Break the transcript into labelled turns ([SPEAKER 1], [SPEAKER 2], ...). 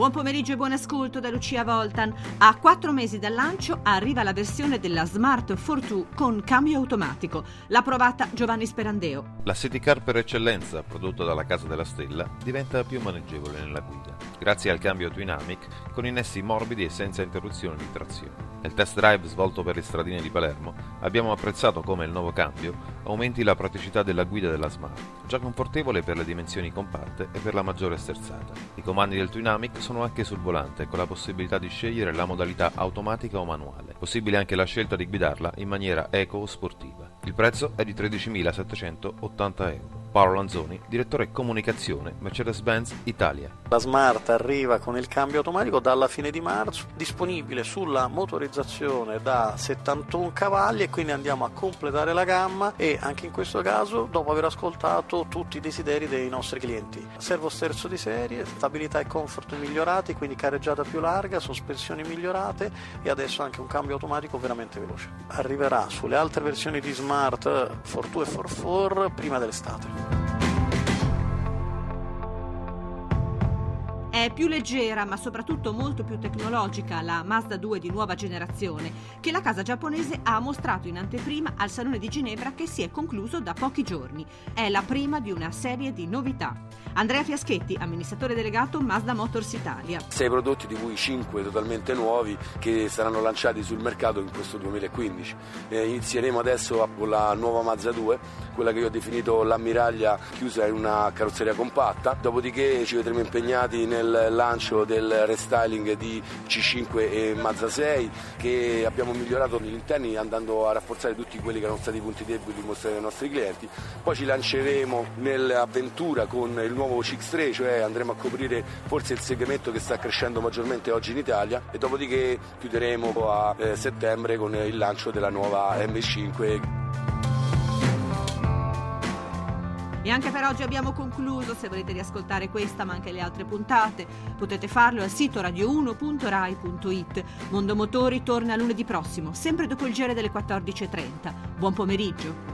[SPEAKER 1] Buon pomeriggio e buon ascolto da Lucia Voltan. A quattro mesi dal lancio arriva la versione della Smart Fortwo con cambio automatico. L'ha provata Giovanni Sperandeo.
[SPEAKER 2] La City Car per eccellenza, prodotta dalla Casa della Stella, diventa più maneggevole nella guida, grazie al cambio Twinamic con innessi morbidi e senza interruzione di trazione. Nel test drive svolto per le stradine di Palermo abbiamo apprezzato come il nuovo cambio aumenti la praticità della guida della Smart, già confortevole per le dimensioni compatte e per la maggiore sterzata. I comandi del sono sono anche sul volante con la possibilità di scegliere la modalità automatica o manuale. Possibile anche la scelta di guidarla in maniera eco o sportiva. Il prezzo è di 13.780 euro. Paolo Lanzoni, direttore comunicazione Mercedes-Benz Italia.
[SPEAKER 3] La Smart arriva con il cambio automatico dalla fine di marzo, disponibile sulla motorizzazione da 71 cavalli e quindi andiamo a completare la gamma e anche in questo caso dopo aver ascoltato tutti i desideri dei nostri clienti. Servo sterzo di serie, stabilità e comfort migliorati, quindi careggiata più larga, sospensioni migliorate e adesso anche un cambio automatico veramente veloce. Arriverà sulle altre versioni di Smart Fortwo e Forfor prima dell'estate.
[SPEAKER 1] È più leggera ma soprattutto molto più tecnologica la Mazda 2 di nuova generazione che la casa giapponese ha mostrato in anteprima al Salone di Ginevra che si è concluso da pochi giorni. È la prima di una serie di novità. Andrea Fiaschetti, amministratore delegato Mazda Motors Italia.
[SPEAKER 4] Sei prodotti di cui 5 totalmente nuovi che saranno lanciati sul mercato in questo 2015. Eh, inizieremo adesso con la nuova Mazda 2, quella che io ho definito l'ammiraglia chiusa in una carrozzeria compatta, dopodiché ci vedremo impegnati nel lancio del restyling di C5 e Mazda 6 che abbiamo migliorato negli interni andando a rafforzare tutti quelli che erano stati i punti deboli mostrati dai nostri clienti. Poi ci lanceremo nell'avventura con il nuovo CX3, cioè andremo a coprire forse il segmento che sta crescendo maggiormente oggi in Italia e dopodiché chiuderemo a eh, settembre con il lancio della nuova M5.
[SPEAKER 1] E anche per oggi abbiamo concluso. Se volete riascoltare questa ma anche le altre puntate, potete farlo al sito radio1.rai.it. Mondo Motori torna lunedì prossimo, sempre dopo il giro delle 14.30. Buon pomeriggio.